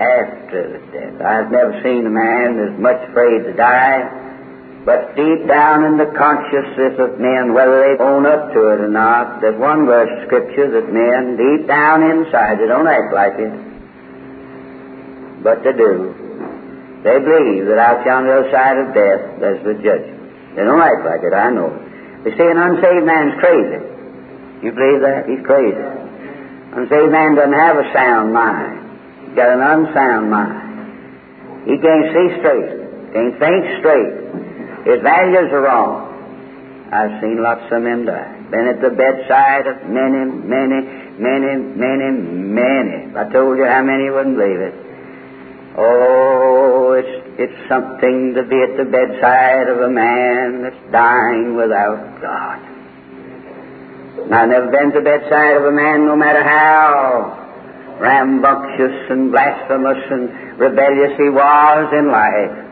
after death. I've never seen a man as much afraid to die but deep down in the consciousness of men, whether they own up to it or not, there's one verse of Scripture that men, deep down inside, they don't act like it, but they do. They believe that out on the other side of death, there's the judgment. They don't act like it, I know. They say an unsaved man's crazy. You believe that? He's crazy. Unsaved man doesn't have a sound mind. He's got an unsound mind. He can't see straight, can't think straight. His values are wrong. I've seen lots of men die. Been at the bedside of many, many, many, many, many. I told you how many, wouldn't believe it. Oh, it's, it's something to be at the bedside of a man that's dying without God. I've never been to the bedside of a man, no matter how rambunctious and blasphemous and rebellious he was in life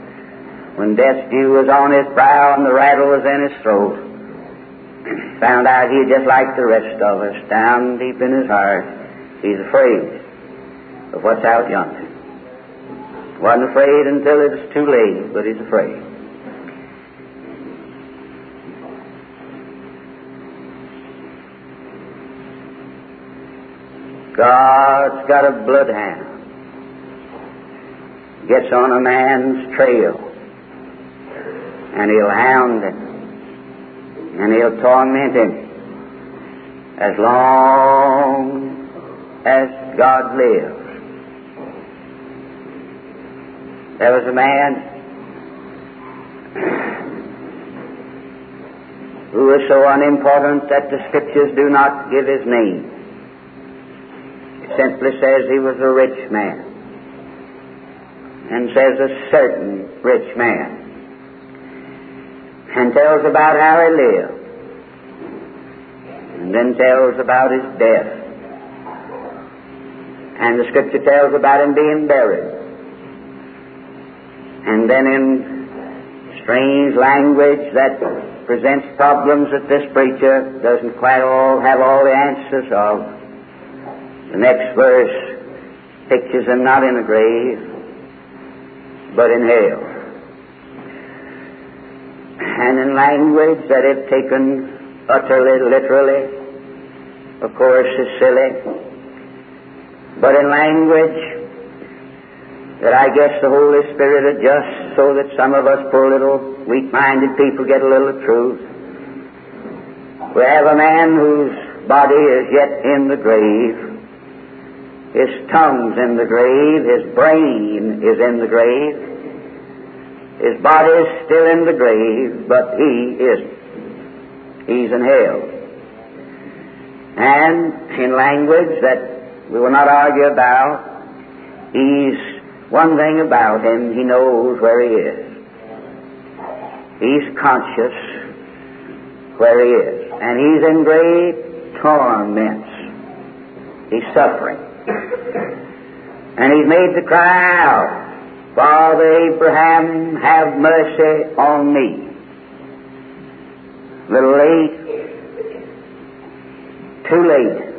when death's dew was on his brow and the rattle was in his throat. Found out he just like the rest of us, down deep in his heart, he's afraid of what's out yonder. Wasn't afraid until it was too late, but he's afraid. God's got a bloodhound. Gets on a man's trail and he'll hound him, and he'll torment him as long as God lives. There was a man who was so unimportant that the scriptures do not give his name. Simply says he was a rich man, and says a certain rich man and tells about how he lived, and then tells about his death. And the scripture tells about him being buried. And then in strange language that presents problems that this preacher doesn't quite all have all the answers of. The next verse pictures him not in the grave, but in hell and in language that if taken utterly literally, of course, is silly, but in language that I guess the Holy Spirit adjusts so that some of us poor little weak-minded people get a little truth. We have a man whose body is yet in the grave. His tongue's in the grave. His brain is in the grave. His body is still in the grave, but he isn't. He's in hell. And in language that we will not argue about, he's one thing about him, he knows where he is. He's conscious where he is. And he's in great torments. He's suffering. And he's made the cry out. Father Abraham, have mercy on me. Little late, too late.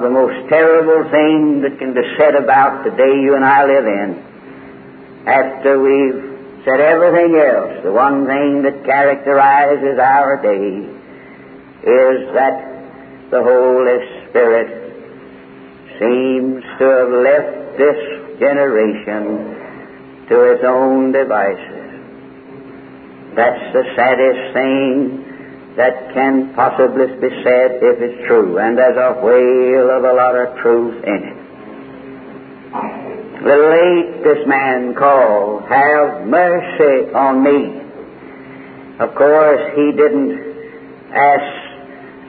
The most terrible thing that can be said about the day you and I live in, after we've said everything else, the one thing that characterizes our day is that the Holy Spirit seems to have left this generation to its own devices. That's the saddest thing that can possibly be said if it's true, and there's a whale of a lot of truth in it. The late this man called, Have mercy on me. Of course, he didn't ask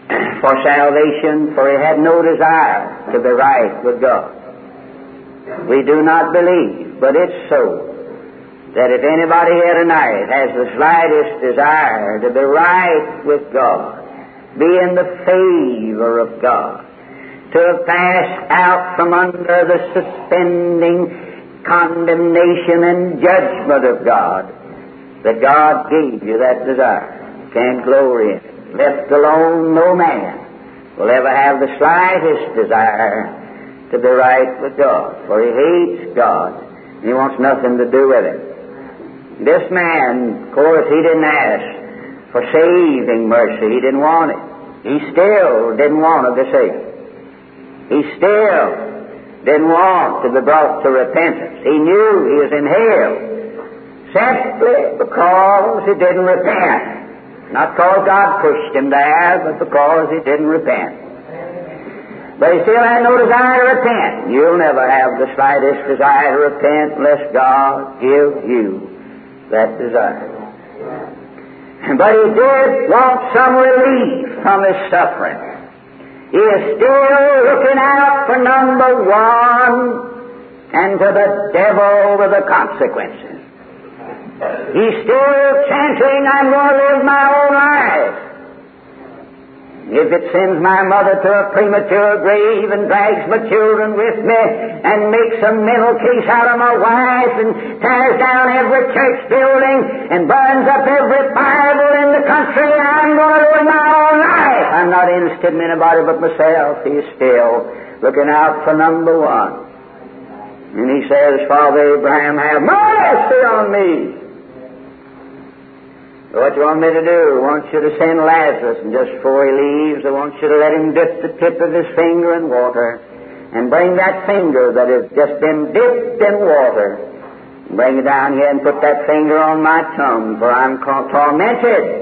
for salvation, for he had no desire to be right with God. We do not believe, but it's so that if anybody here tonight has the slightest desire to be right with God, be in the favor of God, to passed out from under the suspending condemnation and judgment of God, that God gave you that desire. Can't glory in it. Left alone, no man will ever have the slightest desire to be right with God, for he hates God, and he wants nothing to do with it. This man, of course, he didn't ask for saving mercy. He didn't want it. He still didn't want to be saved. He still didn't want to be brought to repentance. He knew he was in hell simply because he didn't repent. Not because God pushed him there, but because he didn't repent. But he still had no desire to repent. You'll never have the slightest desire to repent unless God gives you that desire. But he did want some relief from his suffering. He is still looking out for number one and to the devil with the consequences. He's still chanting, I'm going to live my own life. If it sends my mother to a premature grave and drags my children with me and makes a mental case out of my wife and tears down every church building and burns up every Bible in the country, I'm going to live my own life. I'm not interested in anybody but myself. He's still looking out for number one. And he says, Father Abraham, have mercy on me. What do you want me to do? I want you to send Lazarus, and just before he leaves, I want you to let him dip the tip of his finger in water, and bring that finger that has just been dipped in water, bring it down here and put that finger on my tongue, for I'm tormented.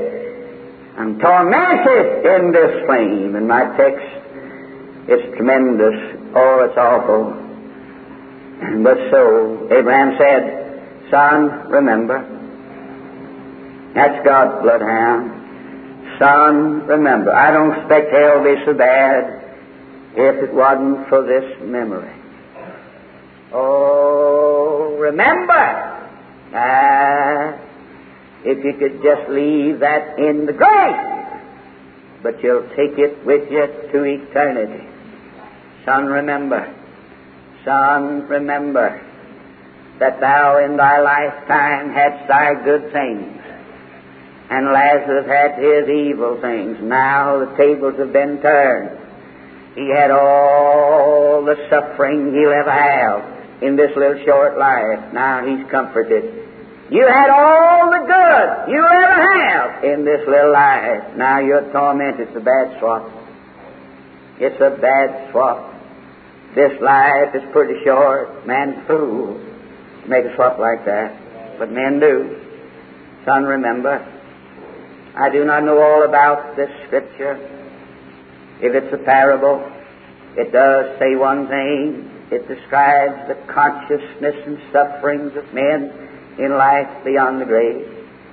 I'm tormented in this flame, and my text is tremendous. Oh, it's awful. But so, Abraham said, Son, remember, that's God's bloodhound. Son, remember, I don't expect hell to be so bad if it wasn't for this memory. Oh, remember! Ah, if you could just leave that in the grave, but you'll take it with you to eternity. Son, remember. Son, remember that thou in thy lifetime hadst thy good things and Lazarus had his evil things. Now the tables have been turned. He had all the suffering he'll ever have in this little short life. Now he's comforted. You had all the good you ever have in this little life. Now you're tormented. It's a bad swap. It's a bad swap. This life is pretty short. Man's fool make a swap like that. But men do. Son, remember, I do not know all about this scripture. If it's a parable, it does say one thing. It describes the consciousness and sufferings of men in life beyond the grave.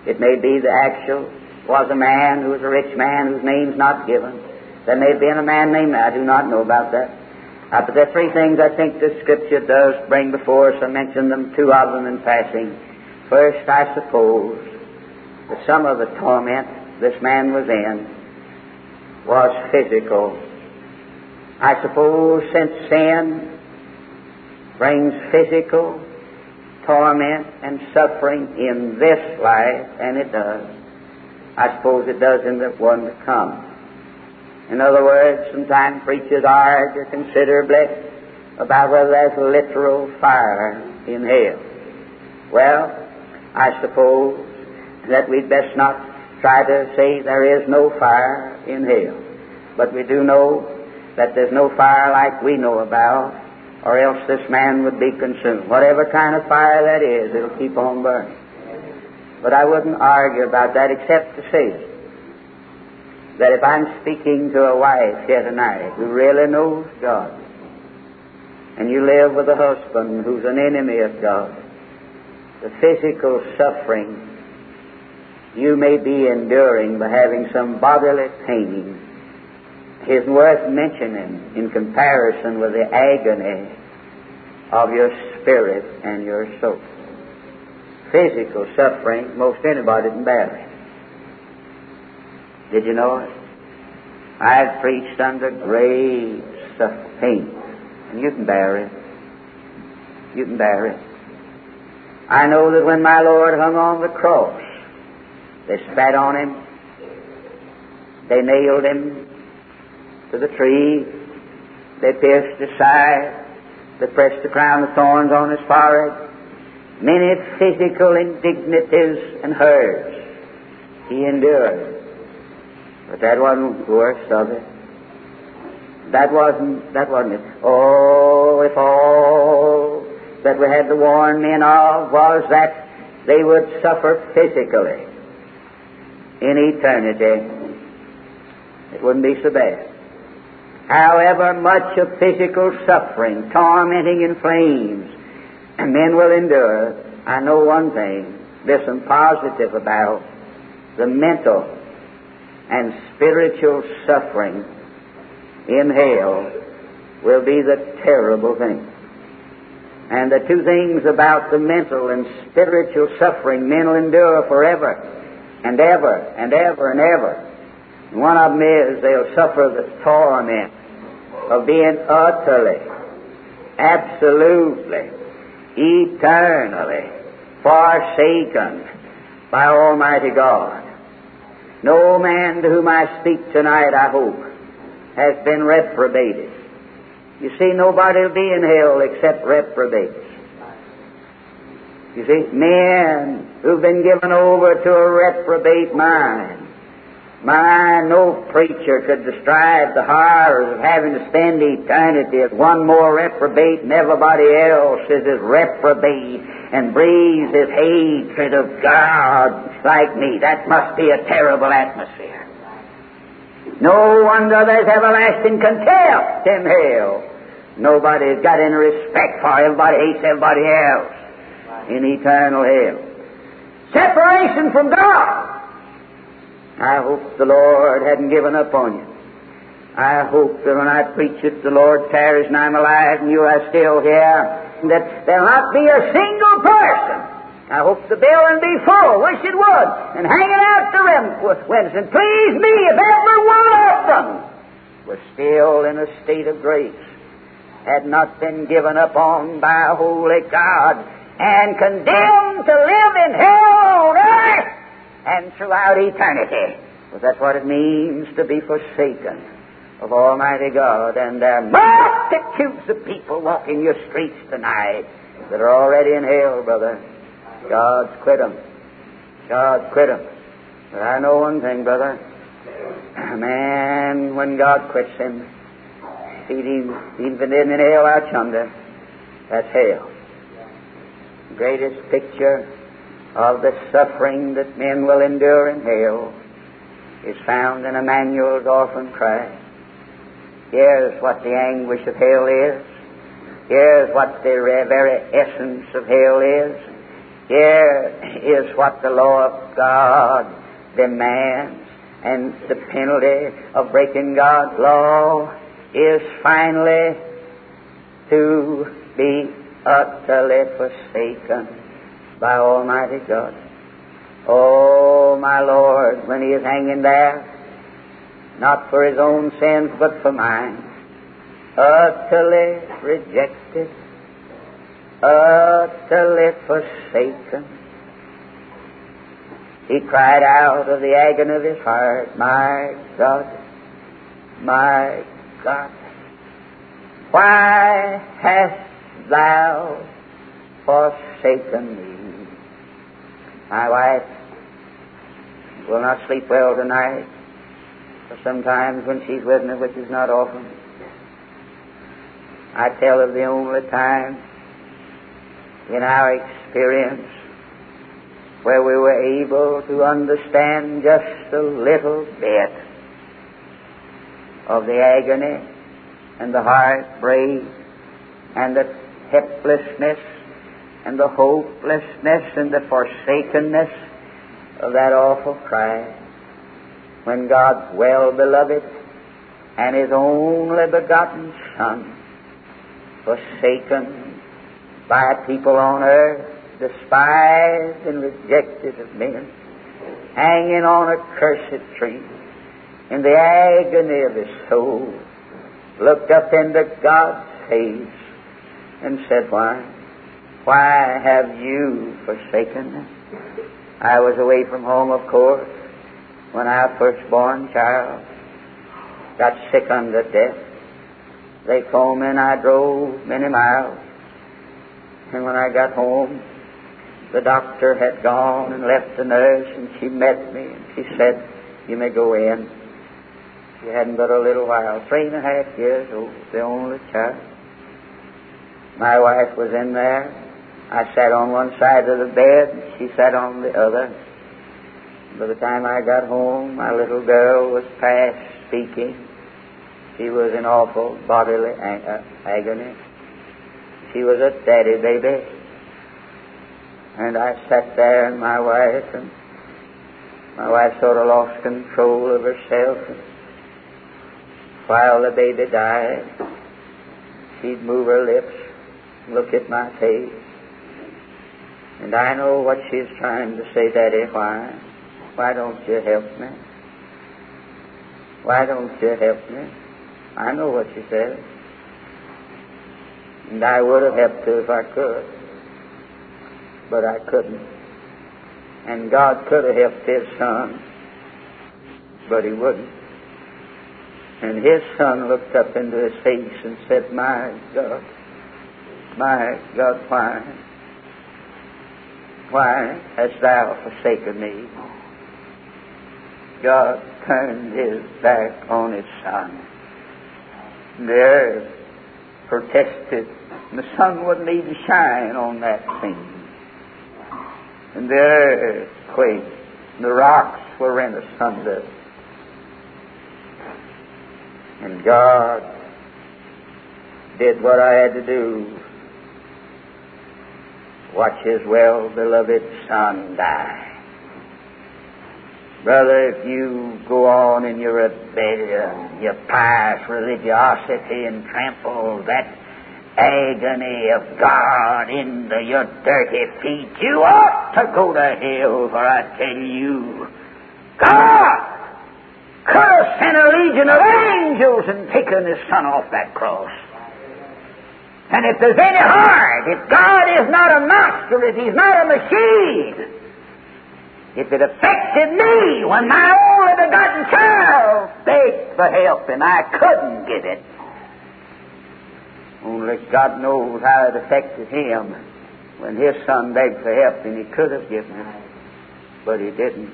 It may be the actual was a man who was a rich man whose name's not given. There may have been a man named, I do not know about that. Uh, but there are three things I think this scripture does bring before us. I mentioned them, two of them in passing. First, I suppose, that some of the torment this man was in was physical. I suppose since sin brings physical torment and suffering in this life, and it does, I suppose it does in the one to come. In other words, sometimes preachers argue considerably about whether there's literal fire in hell. Well, I suppose that we'd best not try to say there is no fire in hell. But we do know that there's no fire like we know about, or else this man would be consumed. Whatever kind of fire that is, it'll keep on burning. But I wouldn't argue about that except to say that if I'm speaking to a wife here tonight who really knows God, and you live with a husband who's an enemy of God, the physical suffering you may be enduring by having some bodily pain is worth mentioning in comparison with the agony of your spirit and your soul. Physical suffering, most anybody can bear it. Did you know it? I've preached under grave pain, and you can bear it. You can bear it. I know that when my Lord hung on the cross, they spat on him. They nailed him to the tree. They pierced his side. They pressed the crown of thorns on his forehead, many physical indignities and hurts he endured. But that wasn't the worst of it. That wasn't, that wasn't it. Oh, if all that we had to warn men of was that they would suffer physically in eternity, it wouldn't be so bad. However much of physical suffering, tormenting in flames, men will endure, I know one thing, there's some positive about the mental and spiritual suffering in hell will be the terrible thing. And the two things about the mental and spiritual suffering men will endure forever and ever and ever and ever. One of them is they'll suffer the torment of being utterly, absolutely, eternally forsaken by Almighty God. No man to whom I speak tonight, I hope, has been reprobated. You see, nobody will be in hell except reprobates. You see, men who've been given over to a reprobate mind. My, no preacher could describe the horrors of having to spend eternity as one more reprobate and everybody else is as reprobate and breathes his hatred of God like me. That must be a terrible atmosphere. No wonder there's everlasting contempt in hell. Nobody's got any respect for everybody hates everybody else in eternal hell. Separation from God. I hope the Lord hadn't given up on you. I hope that when I preach it, the Lord tarries and I'm alive and you are still here, that there'll not be a single person I hope the building be full. Wish it would. And hanging out the windows. And please me if every one of them was still in a state of grace, had not been given up on by a holy God, and condemned to live in hell on earth and throughout eternity. But that's what it means to be forsaken of Almighty God. And there are multitudes of people walking your streets tonight that are already in hell, brother. God's quit quit 'em. God's quit 'em. But I know one thing, brother. A man, when God quits him, even in hell out yonder, that's hell. Greatest picture of the suffering that men will endure in hell is found in Emmanuel's orphan cry. Here's what the anguish of hell is. Here's what the very essence of hell is. Here is what the law of God demands, and the penalty of breaking God's law is finally to be utterly forsaken by Almighty God. Oh, my Lord, when He is hanging there, not for His own sins, but for mine, utterly rejected, utterly forsaken. He cried out of the agony of his heart, My God, my God, why hast thou forsaken me? My wife will not sleep well tonight, for sometimes when she's with me, which is not often, I tell of the only time in our experience where we were able to understand just a little bit of the agony and the heartbreak and the helplessness and the hopelessness and the forsakenness of that awful cry when God's well beloved and His only begotten Son forsaken by people on earth, despised and rejected of men, hanging on a cursed tree, in the agony of his soul, looked up into God's face and said, Why? Why have you forsaken me? I was away from home, of course, when our firstborn child got sick unto death. They phoned me and I drove many miles. And when I got home, the doctor had gone and left the nurse and she met me and she said, you may go in. She hadn't but a little while, three and a half years old, the only child. My wife was in there. I sat on one side of the bed, she sat on the other. By the time I got home, my little girl was past speaking. She was in awful bodily uh, agony. She was a daddy baby. And I sat there and my wife, and my wife sort of lost control of herself. And while the baby died, she'd move her lips, look at my face. And I know what she's trying to say, Daddy, why? Why don't you help me? Why don't you help me? I know what she said. And I would have helped her if I could. But I couldn't. And God could have helped His Son, but He wouldn't. And His Son looked up into His face and said, My God, my God, why? Why hast Thou forsaken me? God turned His back on His Son. The earth protested. The sun wouldn't even shine on that scene. And the earth quaked. And the rocks were rent asunder. And God did what I had to do. Watch His well beloved Son die. Brother, if you go on in your rebellion, your pious religiosity, and trample that agony of God into your dirty feet, you ought to go to hell, for I tell you, God have sent a legion of angels and taken His Son off that cross. And if there's any heart, if God is not a master, if He's not a machine, if it affected me when my only begotten child begged for help and I couldn't give it, only God knows how it affected him when his son begged for help and he could have given it, but he didn't.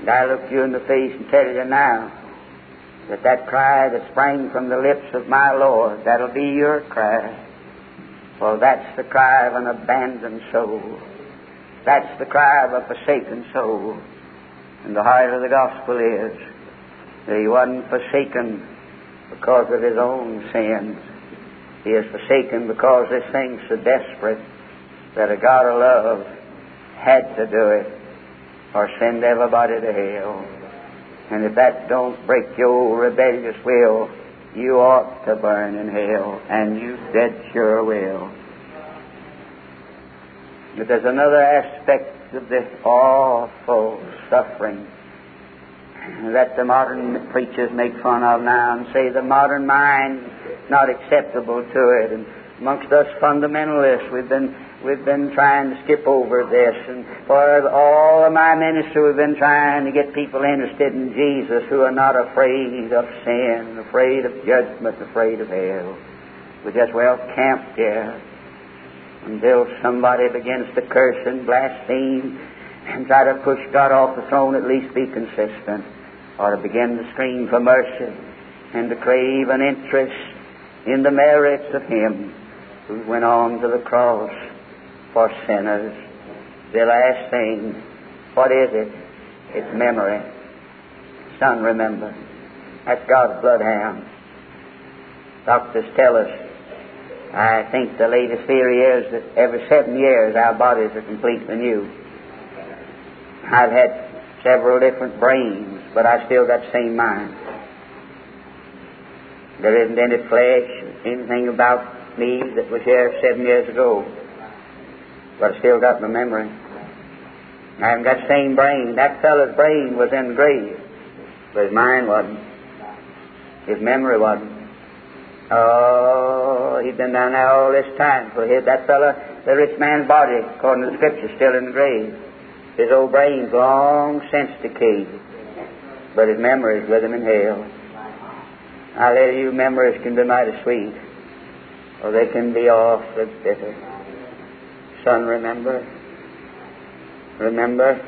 And I look you in the face and tell you now that that cry that sprang from the lips of my Lord, that'll be your cry. For that's the cry of an abandoned soul. That's the cry of a forsaken soul. And the heart of the gospel is that he wasn't forsaken because of his own sins. He is forsaken because this thing's so desperate that a God of love had to do it or send everybody to hell. And if that don't break your rebellious will, you ought to burn in hell, and you dead sure will. But there's another aspect of this awful suffering that the modern preachers make fun of now and say the modern mind not acceptable to it. And amongst us fundamentalists, we've been we've been trying to skip over this. And for all of my ministry, we've been trying to get people interested in Jesus who are not afraid of sin, afraid of judgment, afraid of hell. We just well camped there until somebody begins to curse and blaspheme and try to push God off the throne, at least be consistent, or to begin to scream for mercy and to crave an interest in the merits of Him who went on to the cross for sinners. The last thing, what is it? It's memory. Son, remember. That's God's bloodhound. Doctors tell us I think the latest theory is that every seven years our bodies are completely new. I've had several different brains, but I still got the same mind. There isn't any flesh, anything about me that was here seven years ago, but I still got my memory. I haven't got the same brain. That fellow's brain was in the grave, but his mind wasn't. His memory wasn't. Oh, he's been down there all this time. For his, that fellow, the rich man's body, according to the Scripture, still in the grave. His old brain's long since decayed, but his memory's with him in hell. I tell you, memories can be mighty sweet, or they can be awfully bitter. Son, remember. Remember.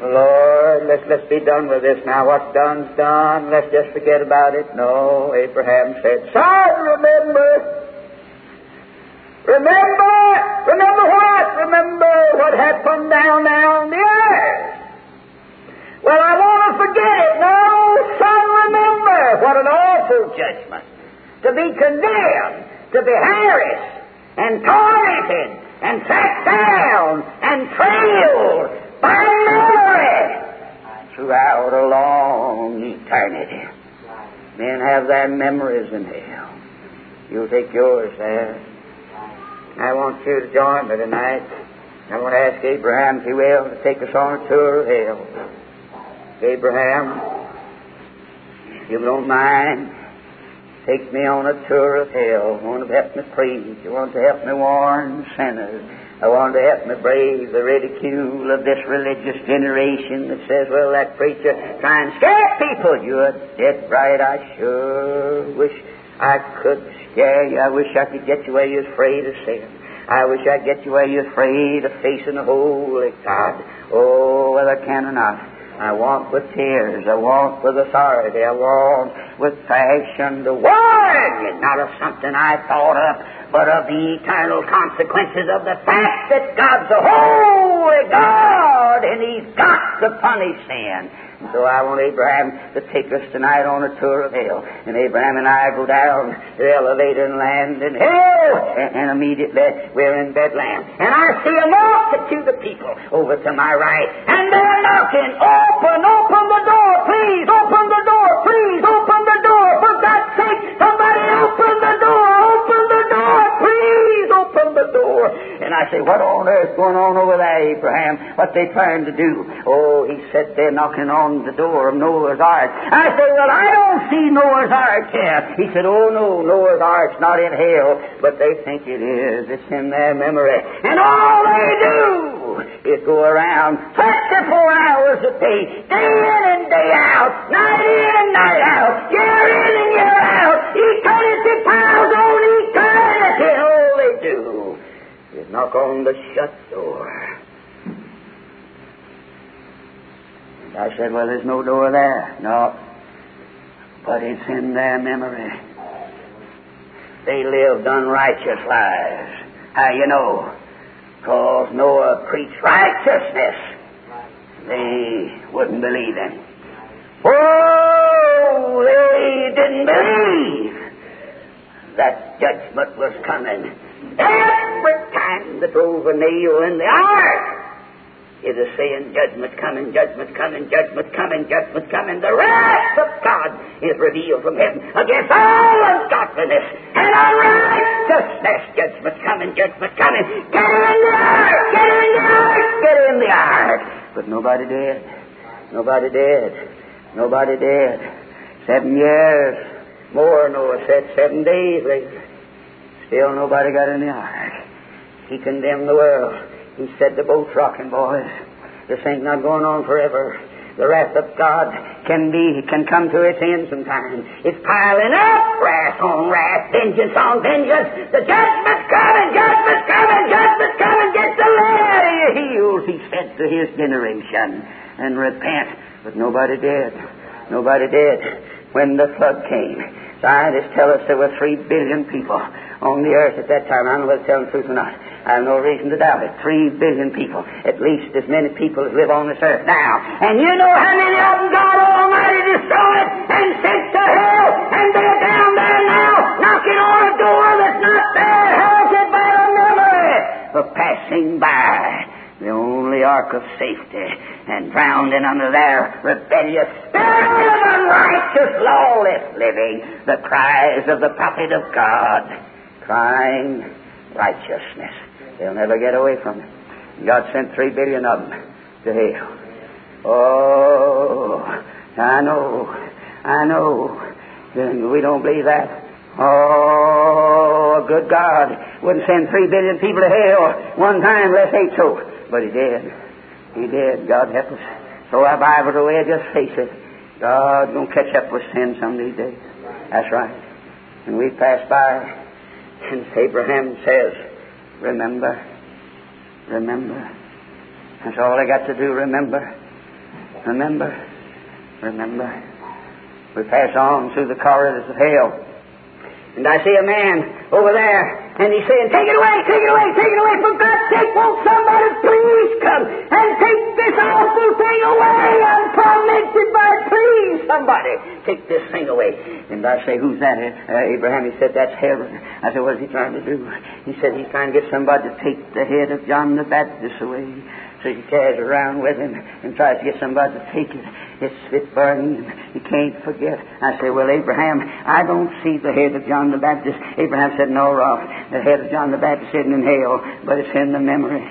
Lord, let's, let's be done with this now. What's done's done. Let's just forget about it. No, Abraham said, Son, remember. Remember, remember what? Remember what happened down there on the earth. Well, I want to forget it. No, son, remember what an awful judgment. To be condemned, to be harassed and tormented and tracked down and trailed by memory throughout a long eternity. Men have their memories in hell. You'll take yours there. I want you to join me tonight. I want to ask Abraham, if he will, to take us on a tour of hell. Abraham, if you don't mind, take me on a tour of hell. I want to help me preach. I want to help me warn sinners. I want to help me brave the ridicule of this religious generation that says, well, that preacher trying to scare people. You're dead right. I sure wish I could scare you. I wish I could get you where you're afraid of sin. I wish I'd get you where you're afraid of facing the holy God. Oh, well, I can or not. I walk with tears. I walk with authority. I walk with passion to warn you, not of something I thought of, but of the eternal consequences of the fact that God's a holy God and He's got to punish sin. So I want Abraham to take us tonight on a tour of hell. And Abraham and I go down the elevator and land in hell. And, immediately we're in Bethlehem. And I see a multitude of people over to my right. And they're knocking. Open, open the door, please. Open I say, what on earth going on over there, Abraham? What they trying to do? Oh, he said they're knocking on on the door of Noah's Ark. I said, Well, I don't see Noah's Ark here. He said, Oh, no, Noah's Ark's not in hell, but they think it is. It's in their memory. And all they do is go around 24 hours a day, day in and day out, knock on the shut door. And I said, Well, there's no door there. No. But it's in their memory. They lived unrighteous lives. How you know? Because Noah preached righteousness. They wouldn't believe him. Oh, they didn't believe that judgment was coming. Every time they drove a nail in the ark, it is saying judgment coming, judgment coming, judgment coming, judgment coming. The wrath of God is revealed from heaven against all ungodliness and unrighteousness. Judgment coming, judgment coming. Get in the ark, get in the ark, get in the ark. But nobody did. Nobody did. Nobody did. Seven years more, Noah said, seven days later. Still nobody got in the ark. He condemned the world. He said the boat's rocking, boys. This ain't not going on forever. The wrath of God can be, can come to its end sometime. It's piling up, wrath on wrath, vengeance on vengeance. The judgment's coming, judgment's coming, judgment's coming. Get the out of heels, he said to his generation, and repent. But nobody did. Nobody did. When the flood came, scientists tell us there were three billion people on the earth at that time. I don't know whether they're telling the truth or not. I have no reason to doubt it. Three billion people. At least as many people as live on this earth now. And you know how many of them God Almighty destroyed and sent to hell, and they're down there now knocking on a door that's not there, it by a memory of passing by the only ark of safety, and drowning under their rebellious spirit of unrighteous, lawless living, the cries of the prophet of God crying righteousness. They'll never get away from it. God sent three billion of them to hell. Oh, I know, I know. Then We don't believe that. Oh, good God wouldn't send three billion people to hell one time, let's hate so. But He did. He did. God help us. Throw our Bibles away, just face it. God's to catch up with sin some of these days. That's right. And we pass by, and Abraham says, Remember, remember. That's all I got to do, remember, remember, remember. We pass on through the corridors of hell. And I see a man over there, and he's saying, Take it away, take it away, take it away. For God's sake, won't somebody please come and take this awful thing away? I'm tormented by. Please, somebody, take this thing away. And I say, Who's that? Uh, Abraham, he said, That's Herod. I said, What is he trying to do? He said, He's trying to get somebody to take the head of John the Baptist away. So he carries around with him and tries to get somebody to take it. It's fit burning. He can't forget. I say, well, Abraham, I don't see the head of John the Baptist. Abraham said, no, Rolfe, the head of John the Baptist isn't in hell, but it's in the memory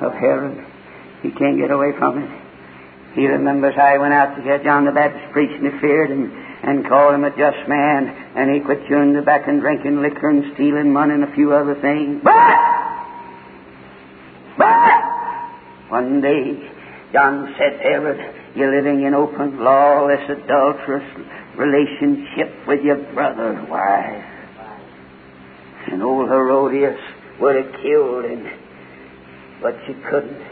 of Herod. He can't get away from it. He remembers how he went out to get John the Baptist preaching, he feared and, and called him a just man, and he quit chewing tobacco and drinking liquor and stealing money and a few other things. But, but, one day, John said, Herod, you're living in open, lawless, adulterous relationship with your brother's wife. And old Herodias would have killed him, but she couldn't.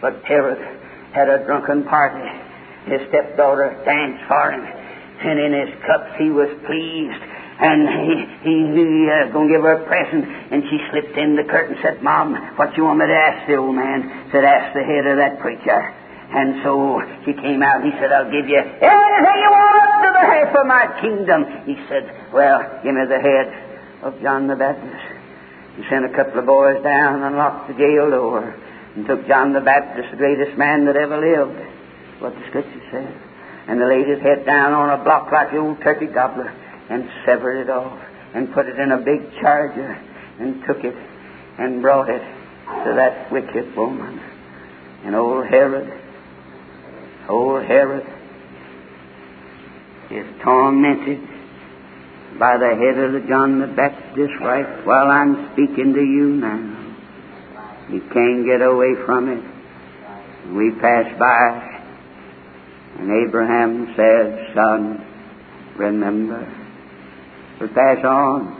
But Herod had a drunken party. His stepdaughter danced for him, and in his cups he was pleased. And he, he, he uh, gonna give her a present, and she slipped in the curtain and said, Mom, what you want me to ask the old man? Said, ask the head of that preacher. And so he came out and he said, I'll give you anything you want up to the half of my kingdom. He said, Well, give me the head of John the Baptist. He sent a couple of boys down and locked the jail door and took John the Baptist, the greatest man that ever lived. What the scripture says. And they laid his head down on a block like the old turkey gobbler and severed it off and put it in a big charger and took it and brought it to that wicked woman. And old Herod Old Herod is tormented by the head of the John the Baptist right while I'm speaking to you now. He can't get away from it. We pass by, and Abraham said, Son, remember. We pass on,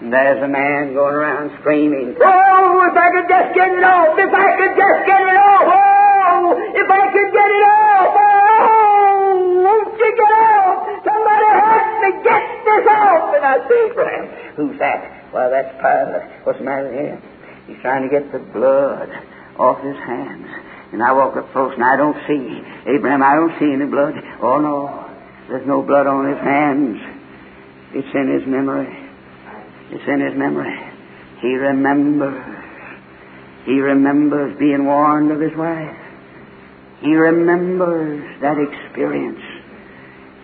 and there's a man going around screaming, Oh, if I could just get it off! If I could just get it off! Oh, if I could get it off! Oh, won't you get off? Somebody help me get this off! And I say, Abraham, who's that? Well, that's Pilate. What's the matter him? He's trying to get the blood off his hands. And I walk up close and I don't see. Abraham, I don't see any blood. Oh, no. There's no blood on his hands. It's in his memory. It's in his memory. He remembers. He remembers being warned of his wife. He remembers that experience.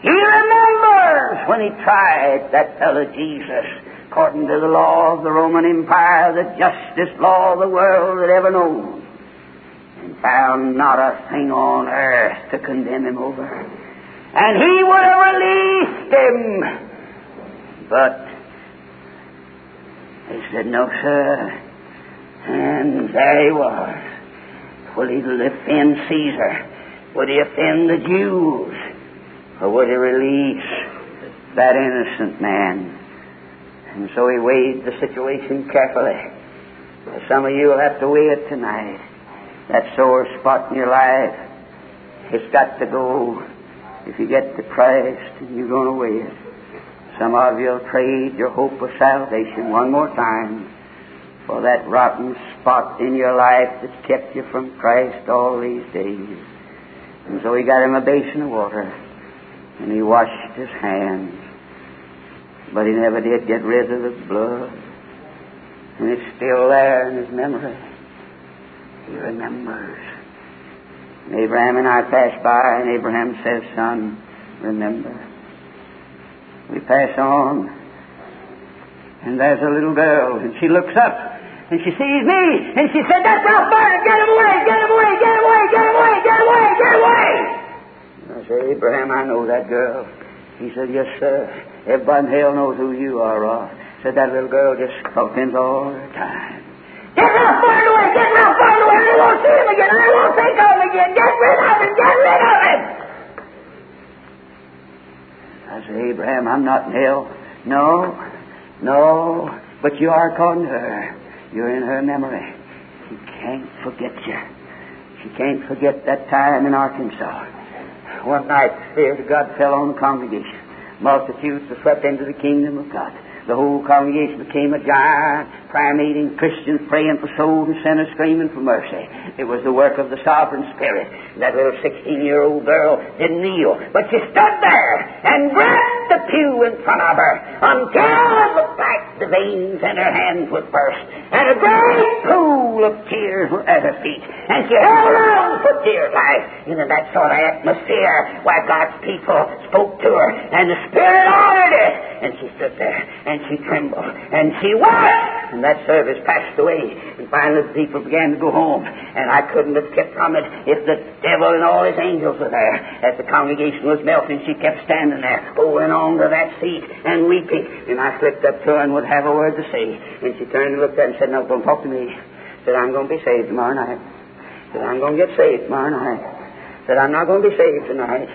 He remembers when he tried that fellow Jesus according to the law of the Roman Empire, the justest law of the world that ever known, and found not a thing on earth to condemn him over. And he would have released him, but they said, No, sir. And there he was. Will he offend Caesar? Would he offend the Jews? Or would he release that innocent man? And so he weighed the situation carefully. Some of you will have to weigh it tonight. That sore spot in your life, it's got to go if you get and you're going to weigh it. Some of you will trade your hope of salvation one more time for that rotten spot in your life that's kept you from Christ all these days. And so he got him a basin of water and he washed his hands. But he never did get rid of the blood. And it's still there in his memory. He remembers. And Abraham and I pass by, and Abraham says, Son, remember. We pass on, and there's a little girl, and she looks up, and she sees me, and she said, That's Rolfe Barnard! Get him away! Get him away! Get him away! Get him away! Get him away! Get him away! And I said, Abraham, I know that girl. He said, Yes, sir. Everybody in hell knows who you are, Rolfe. Said that little girl just talkings all the time. Get Rolfe Barnard away! Get Rolfe Barnard away! I won't see him again! I won't think of him again! Get rid of him! Get rid of him! I said, Abraham, I'm not in hell. No, no, but you are according to her. You're in her memory. She can't forget you. She can't forget that time in Arkansas. One night, fear of God fell on the congregation. Multitudes were swept into the kingdom of God. The whole congregation became a giant prayer meeting, Christians praying for souls and sinners screaming for mercy. It was the work of the sovereign Spirit. That little 16 year old girl didn't kneel, but she stood there and grabbed the pew in front of her until it looked like the veins in her hands would burst, and a great pool of tears were at her feet. And she held on for dear life in that sort of atmosphere where God's people spoke to her, and the Spirit honored it. And she stood there, and she trembled, and she wept. And that service passed away. And finally the people began to go home. And I couldn't have kept from it if the devil and all his angels were there. As the congregation was melting, she kept standing there, holding on to that seat and weeping. And I slipped up to her and would have a word to say. And she turned and looked at me and said, No, don't talk to me. Said, I'm going to be saved tomorrow night. Said, I'm going to get saved tomorrow night. Said, I'm not going to be saved tonight.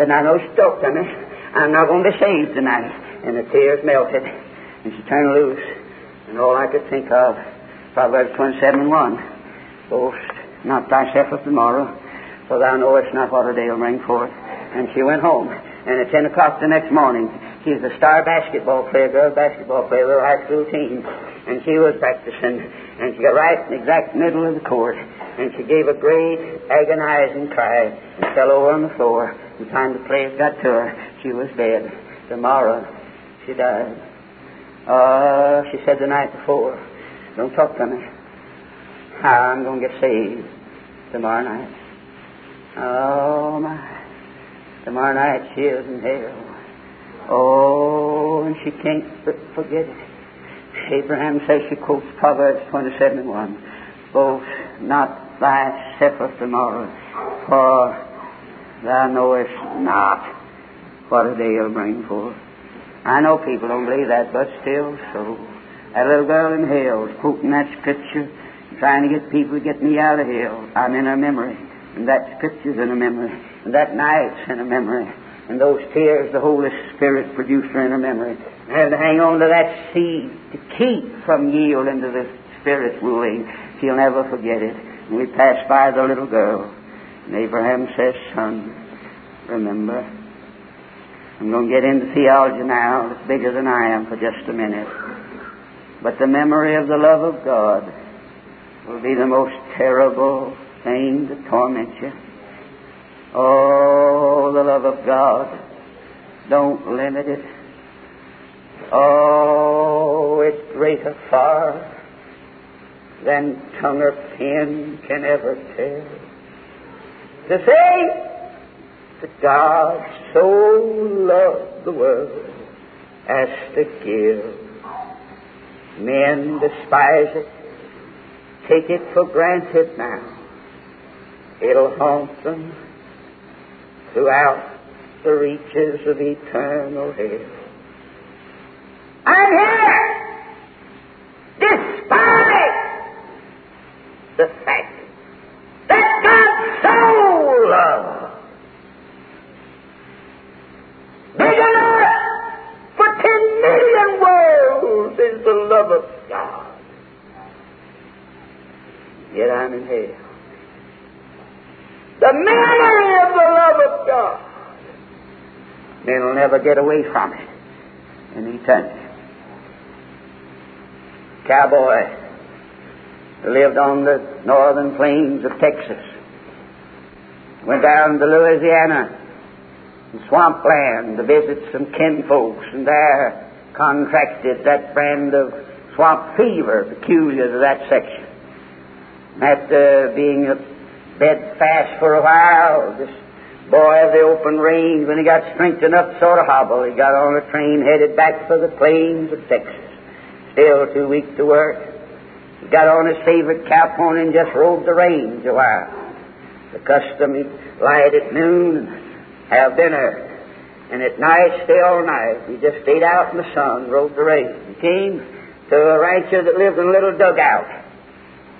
Said, I know she talked to me. I'm not going to be saved tonight. And the tears melted. And she turned loose. And all I could think of, Proverbs 27 and 1, boast not thyself of tomorrow, for thou knowest not what a day will bring forth. And she went home. And at 10 o'clock the next morning, she's a star basketball player, girl basketball player, little high school team. And she was practicing. And she got right in the exact middle of the court. And she gave a great agonizing cry and fell over on the floor. And the time the players got to her, she was dead. Tomorrow, she died. Oh, she said the night before, don't talk to me. I'm going to get saved tomorrow night. Oh, my. Tomorrow night she is in hell. Oh, and she can't forget it. Abraham says she quotes Proverbs 27 and 1. Boast not thyself of tomorrow, for thou knowest not what a day will bring forth. I know people don't believe that, but still so. That little girl in hell is quoting that scripture, trying to get people to get me out of hell. I'm in her memory, and that scripture's in her memory, and that night's in her memory, and those tears the Holy Spirit produced in her memory. I have to hang on to that seed to keep from yielding to the Spirit's ruling. She'll never forget it. And we pass by the little girl, and Abraham says, Son, remember. I'm going to get into theology now. It's bigger than I am for just a minute. But the memory of the love of God will be the most terrible thing to torment you. Oh, the love of God. Don't limit it. Oh, it's greater far than tongue or pen can ever tell. To say God so loved the world as to give. Men despise it, take it for granted now. It'll haunt them throughout the reaches of eternal hell. I'm here despite the fact Will never get away from it in eternity. Cowboy lived on the northern plains of Texas. Went down to Louisiana and swampland to visit some kinfolks, and there contracted that brand of swamp fever peculiar to that section. After being bed fast for a while, this boy of the open range, when he got strength enough to sort of hobble, he got on a train headed back for the plains of Texas. Still too weak to work. He got on his favorite cowpony and just rode the range a while. The custom, he'd light at noon have dinner. And at night, stay all night. He just stayed out in the sun, rode the range. He came to a rancher that lived in a little dugout.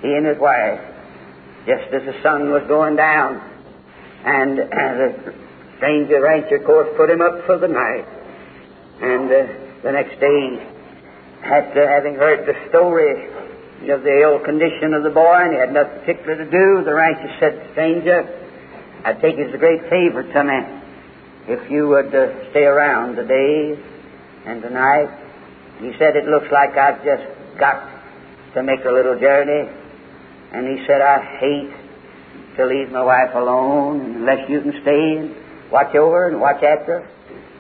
He and his wife. Just as the sun was going down, and uh, the stranger rancher, of course, put him up for the night. And uh, the next day, after having heard the story of the ill condition of the boy, and he had nothing particular to do, the rancher said to the stranger, I take it as a great favor to me if you would uh, stay around today and tonight. He said, It looks like I've just got to make a little journey. And he said, I hate to leave my wife alone unless you can stay and watch over and watch after her.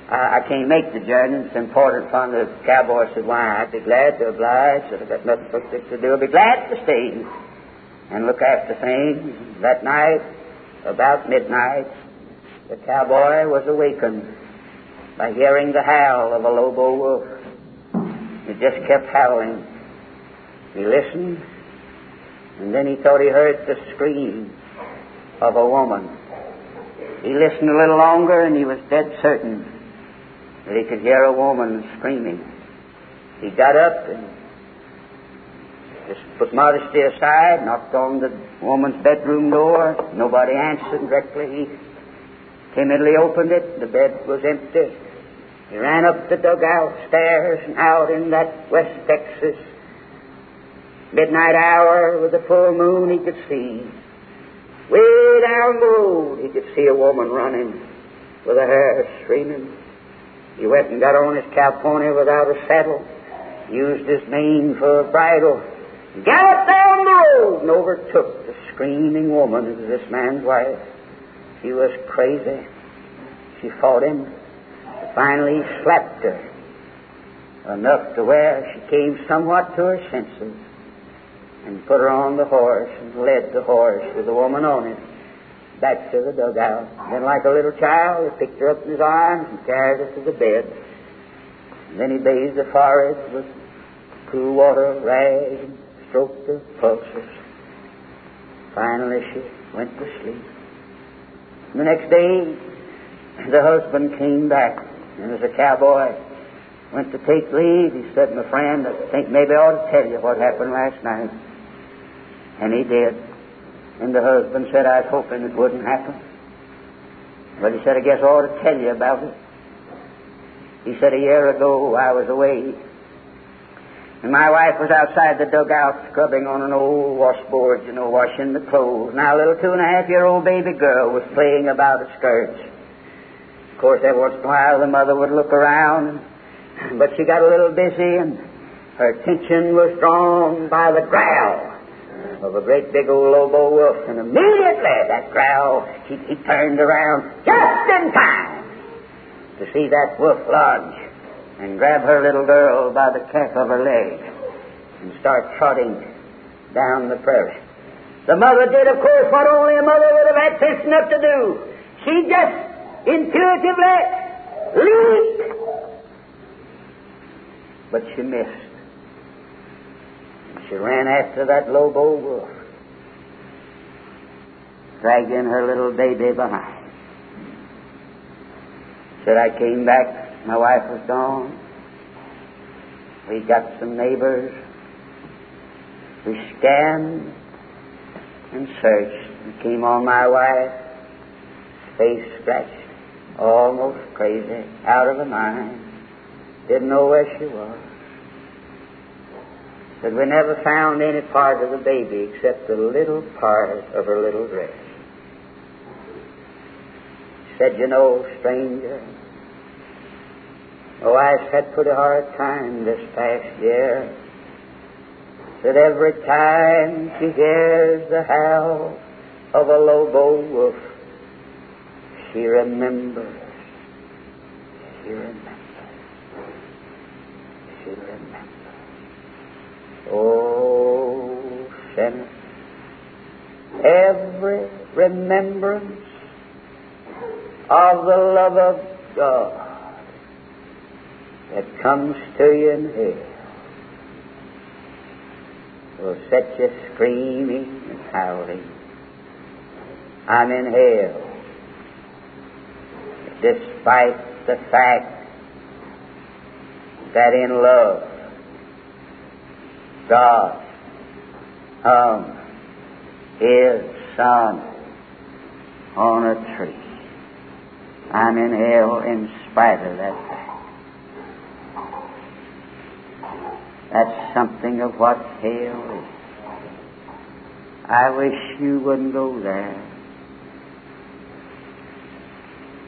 I, I can't make the journey. It's important for the cowboy said, Why, I'd be glad to oblige. I've got nothing to do. I'd be glad to stay and look after things. That night, about midnight, the cowboy was awakened by hearing the howl of a lobo wolf. It just kept howling. He listened, and then he thought he heard the scream of a woman. He listened a little longer, and he was dead certain that he could hear a woman screaming. He got up and just put modesty aside, knocked on the woman's bedroom door. Nobody answered directly. He timidly opened it. The bed was empty. He ran up the dugout stairs and out in that West Texas midnight hour with the full moon he could see. Way down the road he could see a woman running with her hair streaming. He went and got on his cowpony without a saddle, used his mane for a bridle, galloped down the road and overtook the screaming woman as this man's wife. She was crazy. She fought him. Finally slapped her enough to where she came somewhat to her senses and put her on the horse and led the horse with the woman on it back to the dugout. Then, like a little child, he picked her up in his arms and carried her to the bed. And then he bathed her forehead with cool water rag and stroked her pulses. Finally, she went to sleep. The next day, the husband came back, and as a cowboy went to take leave, he said, My friend, I think maybe I ought to tell you what happened last night. And he did. And the husband said, I was hoping it wouldn't happen. But he said, I guess I ought to tell you about it. He said, a year ago I was away. And my wife was outside the dugout scrubbing on an old washboard, you know, washing the clothes. Now a little two and a half year old baby girl was playing about her skirts. Of course, every once in a while the mother would look around, but she got a little busy and her attention was drawn by the growl of a great big old lobo wolf, and immediately that growl, he, he turned around just in time to see that wolf lunge and grab her little girl by the calf of her leg and start trotting down the prairie. The mother did, of course, what only a mother would have had sense enough to do. She just intuitively leaped. But she missed. She ran after that lobo wolf, dragging her little baby behind. Said I came back, my wife was gone. We got some neighbors. We scanned and searched came on my wife, face scratched, almost crazy, out of her mind. Didn't know where she was that we never found any part of the baby except a little part of her little dress. Said, You know, stranger, my wife's had pretty hard time this past year. That every time she hears the howl of a lobo wolf, she remembers. She remembers. She remembers. Oh, every remembrance of the love of God that comes to you in hell will set you screaming and howling. I'm in hell. Despite the fact that in love God hung His Son on a tree. I'm in hell in spite of that fact. That's something of what hell is. I wish you wouldn't go there.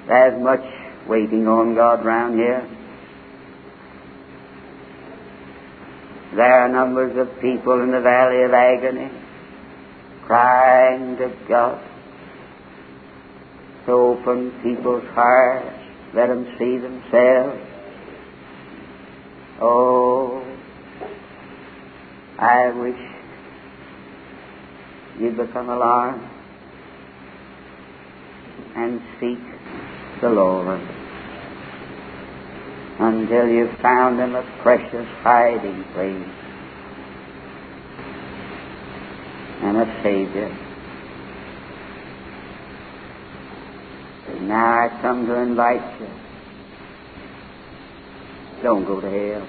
There's much waiting on God round here. There are numbers of people in the valley of agony crying to God to open people's hearts, let them see themselves. Oh, I wish you'd become alarmed and seek the Lord until you found him a precious hiding place and a Savior. Now I come to invite you. Don't go to hell.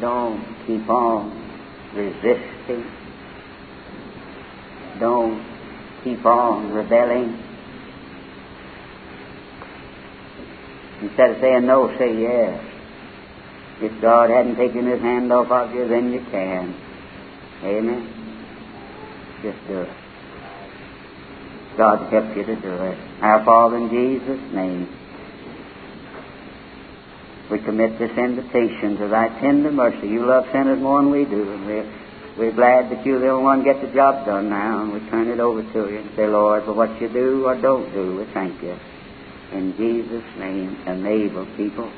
Don't keep on resisting. Don't keep on rebelling. Instead of saying no, say yes. If God hadn't taken his hand off of you, then you can. Amen. Just do it. God help you to do it. Our Father, in Jesus' name, we commit this invitation to thy tender mercy. You love sinners more than we do, and we're, we're glad that you're the only one get the job done now, and we turn it over to you and say, Lord, for what you do or don't do, we thank you. In Jesus' name, enable people,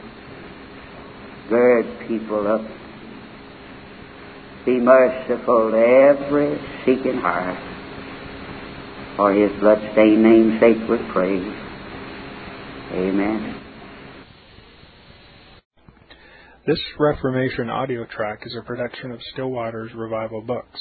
gird people up, be merciful to every seeking heart. For his blood-stained name's sake we pray. Amen. This Reformation audio track is a production of Still Waters Revival Books.